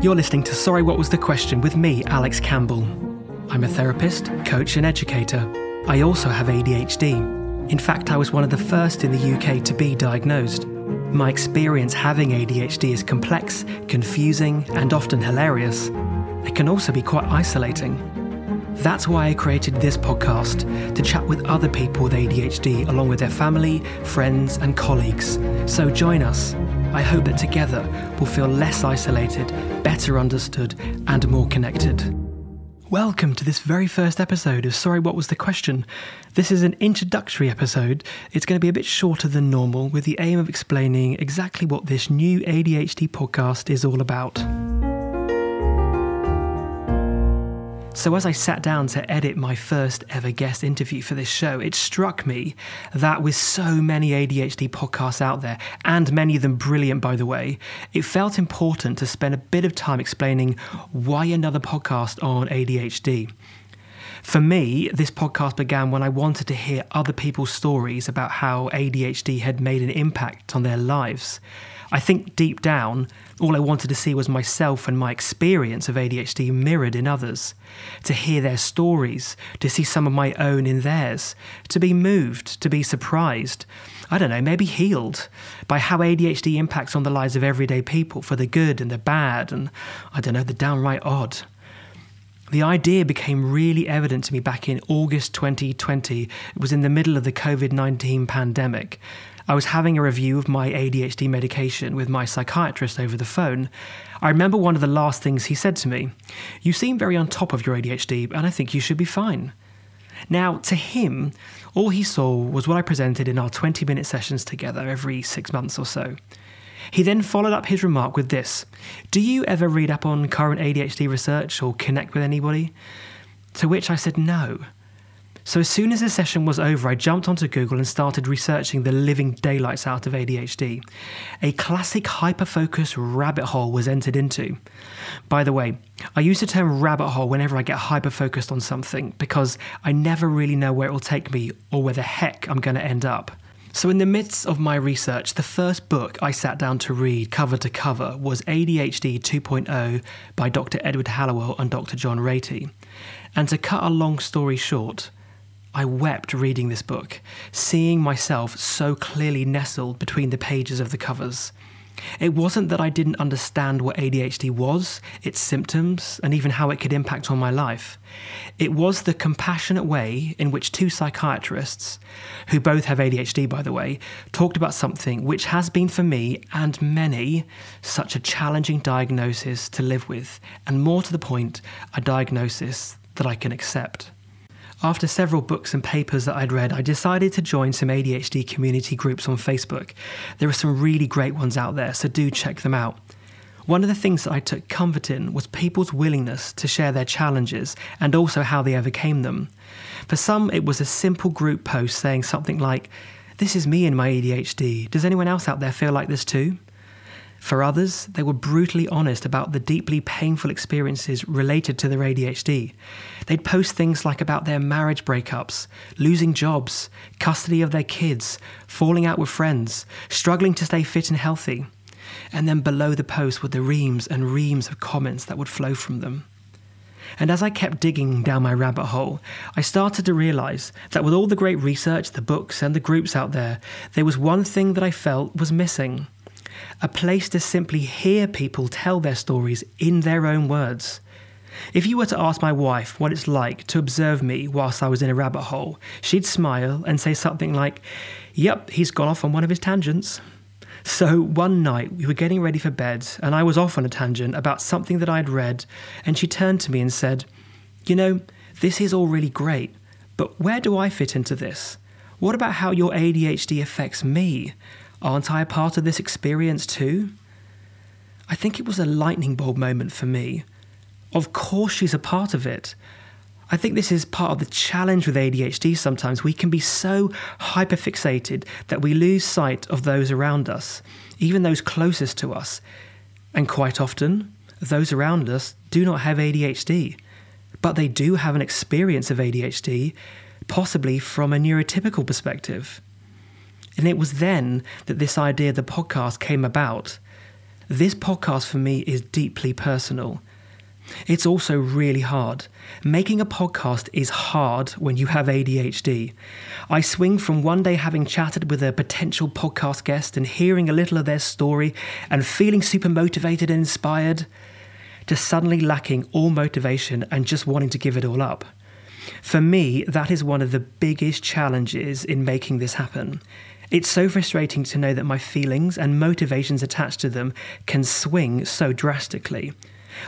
You're listening to Sorry What Was the Question with me, Alex Campbell. I'm a therapist, coach, and educator. I also have ADHD. In fact, I was one of the first in the UK to be diagnosed. My experience having ADHD is complex, confusing, and often hilarious. It can also be quite isolating. That's why I created this podcast to chat with other people with ADHD along with their family, friends, and colleagues. So join us. I hope that together we'll feel less isolated, better understood, and more connected. Welcome to this very first episode of Sorry What Was the Question. This is an introductory episode. It's going to be a bit shorter than normal with the aim of explaining exactly what this new ADHD podcast is all about. So, as I sat down to edit my first ever guest interview for this show, it struck me that with so many ADHD podcasts out there, and many of them brilliant, by the way, it felt important to spend a bit of time explaining why another podcast on ADHD. For me, this podcast began when I wanted to hear other people's stories about how ADHD had made an impact on their lives. I think deep down, all I wanted to see was myself and my experience of ADHD mirrored in others, to hear their stories, to see some of my own in theirs, to be moved, to be surprised, I don't know, maybe healed by how ADHD impacts on the lives of everyday people for the good and the bad and, I don't know, the downright odd. The idea became really evident to me back in August 2020. It was in the middle of the COVID 19 pandemic. I was having a review of my ADHD medication with my psychiatrist over the phone. I remember one of the last things he said to me You seem very on top of your ADHD, and I think you should be fine. Now, to him, all he saw was what I presented in our 20 minute sessions together every six months or so. He then followed up his remark with this Do you ever read up on current ADHD research or connect with anybody? To which I said no. So as soon as the session was over, I jumped onto Google and started researching the living daylights out of ADHD. A classic hyperfocus rabbit hole was entered into. By the way, I use the term rabbit hole whenever I get hyperfocused on something because I never really know where it will take me or where the heck I'm going to end up. So, in the midst of my research, the first book I sat down to read cover to cover was ADHD 2.0 by Dr. Edward Hallowell and Dr. John Ratey. And to cut a long story short, I wept reading this book, seeing myself so clearly nestled between the pages of the covers. It wasn't that I didn't understand what ADHD was, its symptoms, and even how it could impact on my life. It was the compassionate way in which two psychiatrists, who both have ADHD by the way, talked about something which has been for me and many such a challenging diagnosis to live with, and more to the point, a diagnosis that I can accept. After several books and papers that I'd read, I decided to join some ADHD community groups on Facebook. There are some really great ones out there, so do check them out. One of the things that I took comfort in was people's willingness to share their challenges and also how they overcame them. For some, it was a simple group post saying something like, This is me and my ADHD. Does anyone else out there feel like this too? For others, they were brutally honest about the deeply painful experiences related to their ADHD. They'd post things like about their marriage breakups, losing jobs, custody of their kids, falling out with friends, struggling to stay fit and healthy. And then below the post were the reams and reams of comments that would flow from them. And as I kept digging down my rabbit hole, I started to realize that with all the great research, the books, and the groups out there, there was one thing that I felt was missing a place to simply hear people tell their stories in their own words. If you were to ask my wife what it's like to observe me whilst I was in a rabbit hole, she'd smile and say something like, Yep, he's gone off on one of his tangents. So one night we were getting ready for bed, and I was off on a tangent about something that I'd read, and she turned to me and said, You know, this is all really great, but where do I fit into this? What about how your ADHD affects me? Aren't I a part of this experience too? I think it was a lightning bulb moment for me. Of course, she's a part of it. I think this is part of the challenge with ADHD sometimes. We can be so hyperfixated that we lose sight of those around us, even those closest to us. And quite often, those around us do not have ADHD, but they do have an experience of ADHD, possibly from a neurotypical perspective. And it was then that this idea of the podcast came about. this podcast for me is deeply personal. It's also really hard. Making a podcast is hard when you have ADHD. I swing from one day having chatted with a potential podcast guest and hearing a little of their story and feeling super motivated and inspired to suddenly lacking all motivation and just wanting to give it all up. For me, that is one of the biggest challenges in making this happen. It's so frustrating to know that my feelings and motivations attached to them can swing so drastically.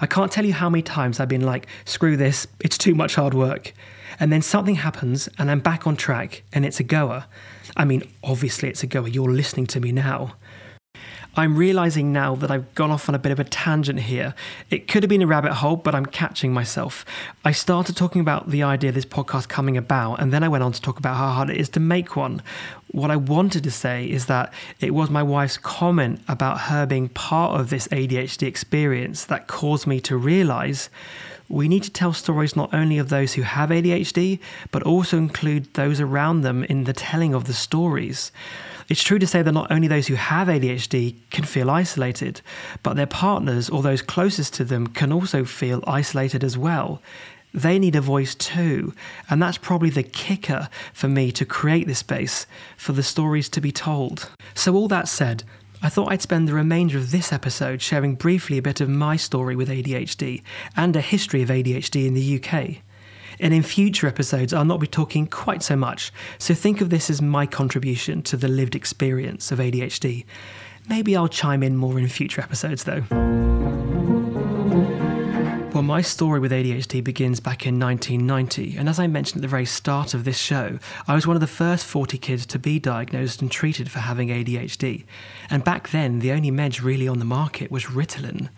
I can't tell you how many times I've been like, screw this, it's too much hard work. And then something happens and I'm back on track and it's a goer. I mean, obviously it's a goer, you're listening to me now. I'm realizing now that I've gone off on a bit of a tangent here. It could have been a rabbit hole, but I'm catching myself. I started talking about the idea of this podcast coming about, and then I went on to talk about how hard it is to make one. What I wanted to say is that it was my wife's comment about her being part of this ADHD experience that caused me to realize we need to tell stories not only of those who have ADHD, but also include those around them in the telling of the stories. It's true to say that not only those who have ADHD can feel isolated, but their partners or those closest to them can also feel isolated as well. They need a voice too, and that's probably the kicker for me to create this space for the stories to be told. So, all that said, I thought I'd spend the remainder of this episode sharing briefly a bit of my story with ADHD and a history of ADHD in the UK. And in future episodes, I'll not be talking quite so much, so think of this as my contribution to the lived experience of ADHD. Maybe I'll chime in more in future episodes though. Well, my story with ADHD begins back in 1990, and as I mentioned at the very start of this show, I was one of the first 40 kids to be diagnosed and treated for having ADHD. And back then, the only meds really on the market was Ritalin.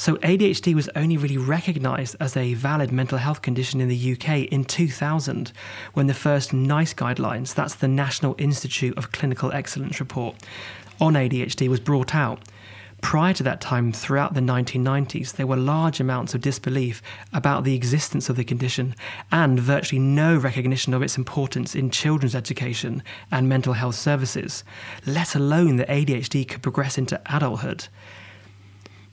So, ADHD was only really recognised as a valid mental health condition in the UK in 2000 when the first NICE guidelines, that's the National Institute of Clinical Excellence report, on ADHD was brought out. Prior to that time, throughout the 1990s, there were large amounts of disbelief about the existence of the condition and virtually no recognition of its importance in children's education and mental health services, let alone that ADHD could progress into adulthood.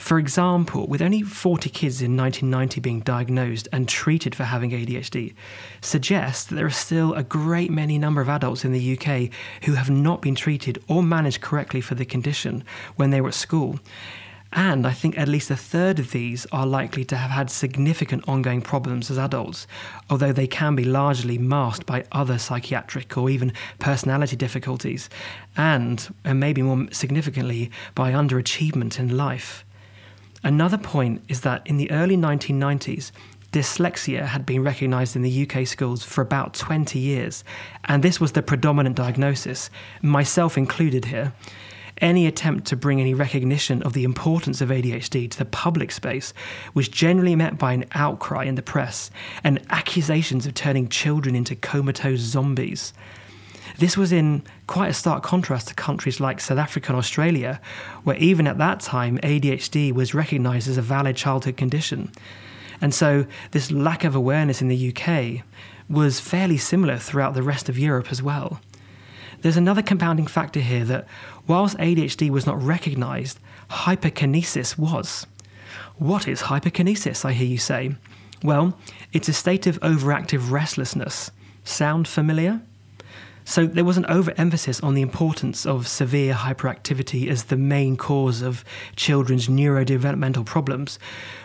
For example, with only 40 kids in 1990 being diagnosed and treated for having ADHD, suggests that there are still a great many number of adults in the UK who have not been treated or managed correctly for the condition when they were at school. And I think at least a third of these are likely to have had significant ongoing problems as adults, although they can be largely masked by other psychiatric or even personality difficulties, and, and maybe more significantly, by underachievement in life. Another point is that in the early 1990s, dyslexia had been recognised in the UK schools for about 20 years, and this was the predominant diagnosis, myself included here. Any attempt to bring any recognition of the importance of ADHD to the public space was generally met by an outcry in the press and accusations of turning children into comatose zombies. This was in quite a stark contrast to countries like South Africa and Australia, where even at that time ADHD was recognised as a valid childhood condition. And so this lack of awareness in the UK was fairly similar throughout the rest of Europe as well. There's another compounding factor here that whilst ADHD was not recognised, hyperkinesis was. What is hyperkinesis, I hear you say? Well, it's a state of overactive restlessness. Sound familiar? So there was an overemphasis on the importance of severe hyperactivity as the main cause of children's neurodevelopmental problems,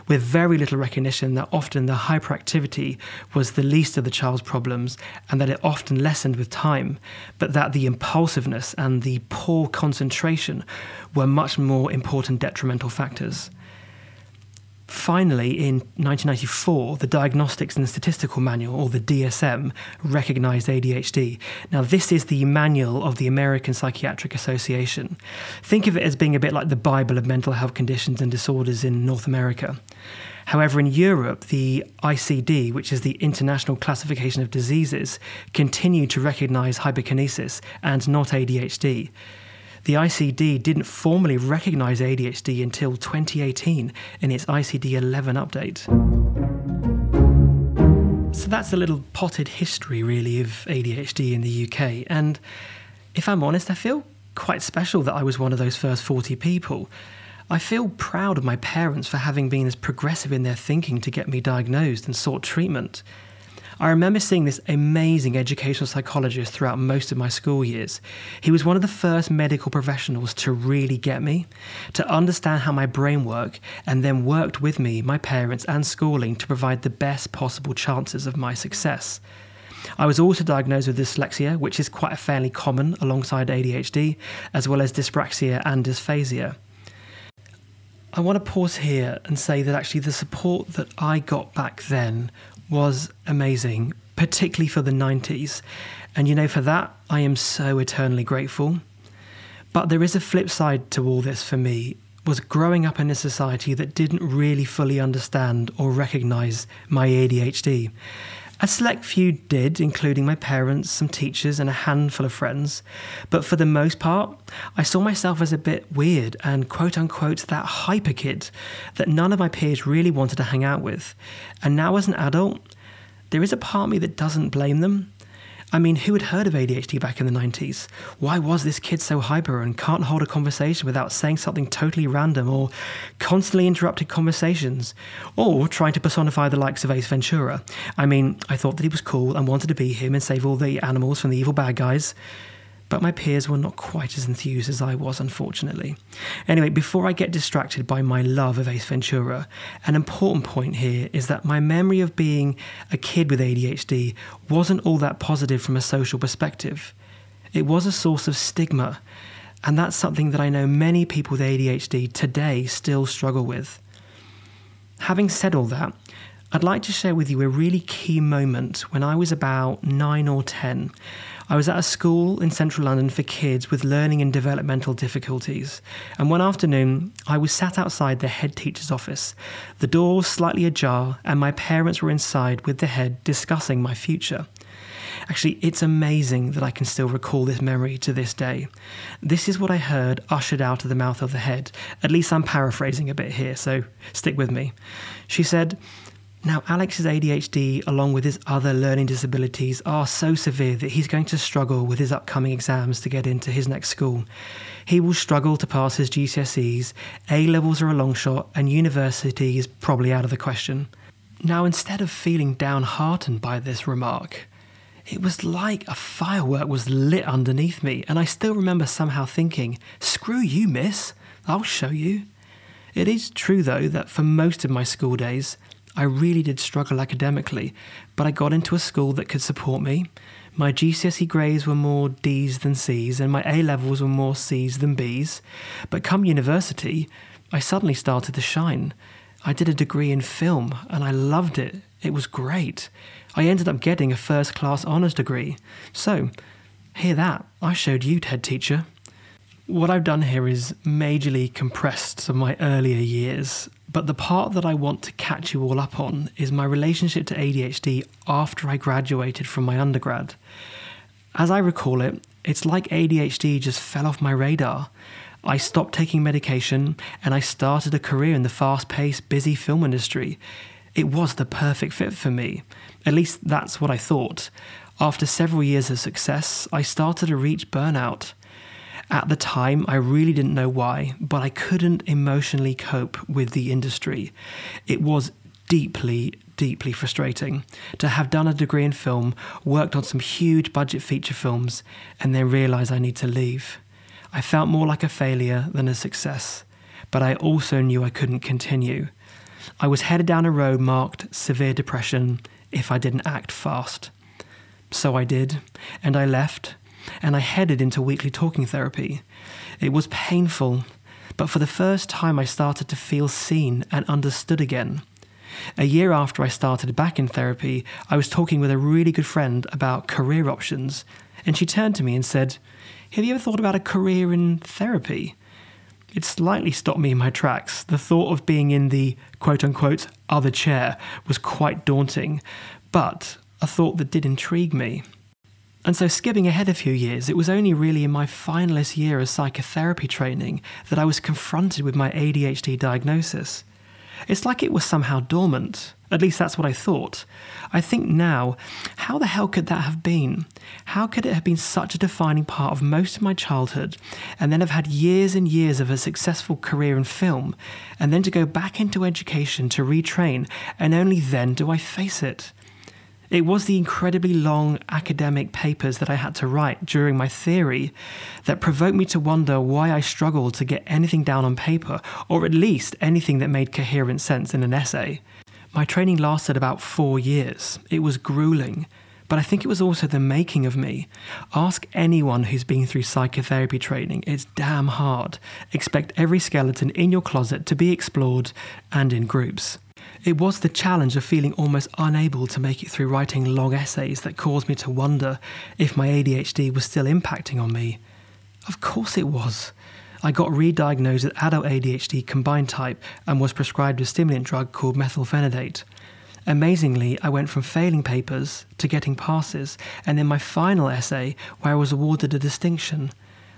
with very little recognition that often the hyperactivity was the least of the child's problems and that it often lessened with time, but that the impulsiveness and the poor concentration were much more important detrimental factors. Finally, in 1994, the Diagnostics and Statistical Manual, or the DSM, recognized ADHD. Now, this is the manual of the American Psychiatric Association. Think of it as being a bit like the Bible of mental health conditions and disorders in North America. However, in Europe, the ICD, which is the International Classification of Diseases, continued to recognize hyperkinesis and not ADHD the ICD didn't formally recognize ADHD until 2018 in its ICD 11 update. So that's a little potted history, really, of ADHD in the UK. And if I'm honest, I feel quite special that I was one of those first 40 people. I feel proud of my parents for having been as progressive in their thinking to get me diagnosed and sought treatment. I remember seeing this amazing educational psychologist throughout most of my school years. He was one of the first medical professionals to really get me, to understand how my brain worked, and then worked with me, my parents, and schooling to provide the best possible chances of my success. I was also diagnosed with dyslexia, which is quite a fairly common alongside ADHD, as well as dyspraxia and dysphasia. I want to pause here and say that actually the support that I got back then was amazing, particularly for the 90s. And you know, for that, I am so eternally grateful. But there is a flip side to all this for me was growing up in a society that didn't really fully understand or recognize my ADHD. A select few did, including my parents, some teachers, and a handful of friends. But for the most part, I saw myself as a bit weird and quote unquote that hyper kid that none of my peers really wanted to hang out with. And now, as an adult, there is a part of me that doesn't blame them. I mean, who had heard of ADHD back in the 90s? Why was this kid so hyper and can't hold a conversation without saying something totally random or constantly interrupted conversations or trying to personify the likes of Ace Ventura? I mean, I thought that he was cool and wanted to be him and save all the animals from the evil bad guys but my peers were not quite as enthused as I was, unfortunately. Anyway, before I get distracted by my love of Ace Ventura, an important point here is that my memory of being a kid with ADHD wasn't all that positive from a social perspective. It was a source of stigma, and that's something that I know many people with ADHD today still struggle with. Having said all that, I'd like to share with you a really key moment when I was about nine or ten I was at a school in central London for kids with learning and developmental difficulties, and one afternoon I was sat outside the head teacher's office. The door was slightly ajar, and my parents were inside with the head discussing my future. Actually, it's amazing that I can still recall this memory to this day. This is what I heard ushered out of the mouth of the head. At least I'm paraphrasing a bit here, so stick with me. She said, now, Alex's ADHD, along with his other learning disabilities, are so severe that he's going to struggle with his upcoming exams to get into his next school. He will struggle to pass his GCSEs, A levels are a long shot, and university is probably out of the question. Now, instead of feeling downhearted by this remark, it was like a firework was lit underneath me, and I still remember somehow thinking, Screw you, miss, I'll show you. It is true, though, that for most of my school days, I really did struggle academically, but I got into a school that could support me. My GCSE grades were more D's than C's, and my A levels were more C's than B's. But come university, I suddenly started to shine. I did a degree in film, and I loved it. It was great. I ended up getting a first class honours degree. So, hear that. I showed you, head teacher. What I've done here is majorly compressed some of my earlier years but the part that I want to catch you all up on is my relationship to ADHD after I graduated from my undergrad. As I recall it, it's like ADHD just fell off my radar. I stopped taking medication and I started a career in the fast paced, busy film industry. It was the perfect fit for me. At least that's what I thought. After several years of success, I started to reach burnout. At the time, I really didn't know why, but I couldn't emotionally cope with the industry. It was deeply, deeply frustrating to have done a degree in film, worked on some huge budget feature films, and then realize I need to leave. I felt more like a failure than a success, but I also knew I couldn't continue. I was headed down a road marked severe depression if I didn't act fast. So I did, and I left, and I headed into weekly talking therapy. It was painful, but for the first time I started to feel seen and understood again. A year after I started back in therapy, I was talking with a really good friend about career options, and she turned to me and said, Have you ever thought about a career in therapy? It slightly stopped me in my tracks. The thought of being in the quote unquote other chair was quite daunting, but a thought that did intrigue me. And so, skipping ahead a few years, it was only really in my finalist year of psychotherapy training that I was confronted with my ADHD diagnosis. It's like it was somehow dormant. At least that's what I thought. I think now, how the hell could that have been? How could it have been such a defining part of most of my childhood, and then have had years and years of a successful career in film, and then to go back into education to retrain, and only then do I face it? It was the incredibly long academic papers that I had to write during my theory that provoked me to wonder why I struggled to get anything down on paper, or at least anything that made coherent sense in an essay. My training lasted about four years. It was grueling, but I think it was also the making of me. Ask anyone who's been through psychotherapy training, it's damn hard. Expect every skeleton in your closet to be explored and in groups. It was the challenge of feeling almost unable to make it through writing long essays that caused me to wonder if my ADHD was still impacting on me. Of course it was. I got re diagnosed with adult ADHD combined type and was prescribed a stimulant drug called methylphenidate. Amazingly, I went from failing papers to getting passes, and in my final essay, where I was awarded a distinction,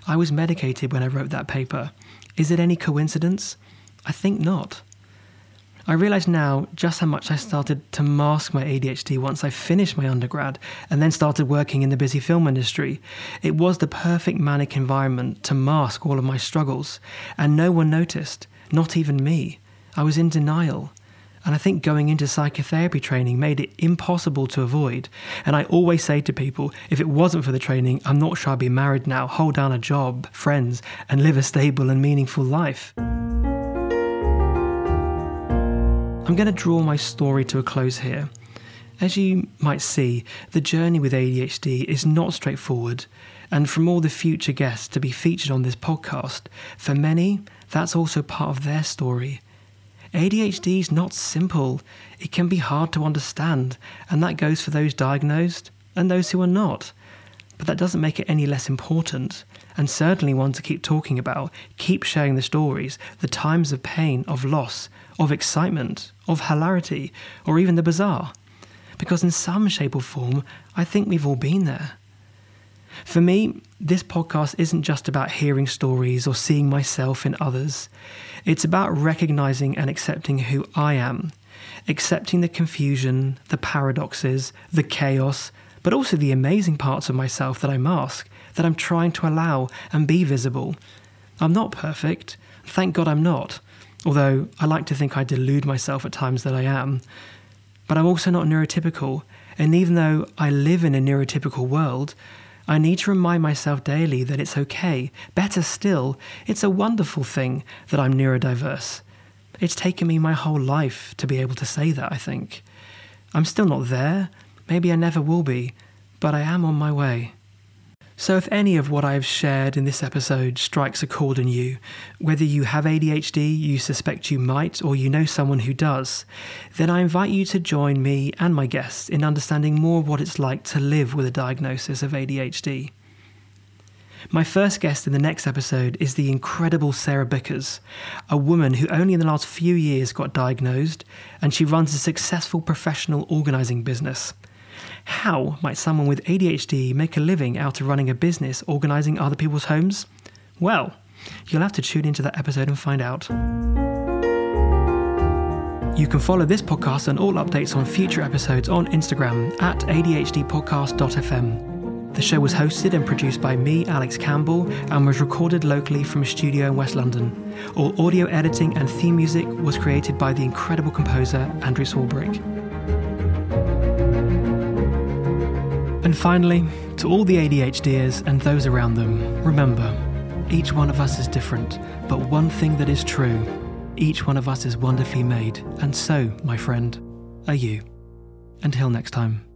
I was medicated when I wrote that paper. Is it any coincidence? I think not. I realise now just how much I started to mask my ADHD once I finished my undergrad and then started working in the busy film industry. It was the perfect manic environment to mask all of my struggles, and no one noticed, not even me. I was in denial. And I think going into psychotherapy training made it impossible to avoid. And I always say to people, if it wasn't for the training, I'm not sure I'd be married now, hold down a job, friends, and live a stable and meaningful life. I'm going to draw my story to a close here. As you might see, the journey with ADHD is not straightforward, and from all the future guests to be featured on this podcast, for many, that's also part of their story. ADHD is not simple, it can be hard to understand, and that goes for those diagnosed and those who are not. But that doesn't make it any less important, and certainly one to keep talking about, keep sharing the stories, the times of pain, of loss, of excitement, of hilarity, or even the bizarre. Because in some shape or form, I think we've all been there. For me, this podcast isn't just about hearing stories or seeing myself in others. It's about recognizing and accepting who I am, accepting the confusion, the paradoxes, the chaos, but also the amazing parts of myself that I mask, that I'm trying to allow and be visible. I'm not perfect. Thank God I'm not although I like to think I delude myself at times that I am. But I'm also not neurotypical, and even though I live in a neurotypical world, I need to remind myself daily that it's okay. Better still, it's a wonderful thing that I'm neurodiverse. It's taken me my whole life to be able to say that, I think. I'm still not there, maybe I never will be, but I am on my way. So, if any of what I've shared in this episode strikes a chord in you, whether you have ADHD, you suspect you might, or you know someone who does, then I invite you to join me and my guests in understanding more what it's like to live with a diagnosis of ADHD. My first guest in the next episode is the incredible Sarah Bickers, a woman who only in the last few years got diagnosed, and she runs a successful professional organising business. How might someone with ADHD make a living out of running a business organising other people's homes? Well, you'll have to tune into that episode and find out. You can follow this podcast and all updates on future episodes on Instagram at ADHDpodcast.fm. The show was hosted and produced by me, Alex Campbell, and was recorded locally from a studio in West London. All audio editing and theme music was created by the incredible composer Andrew Swarbrick. And finally, to all the ADHDers and those around them, remember, each one of us is different, but one thing that is true each one of us is wonderfully made, and so, my friend, are you. Until next time.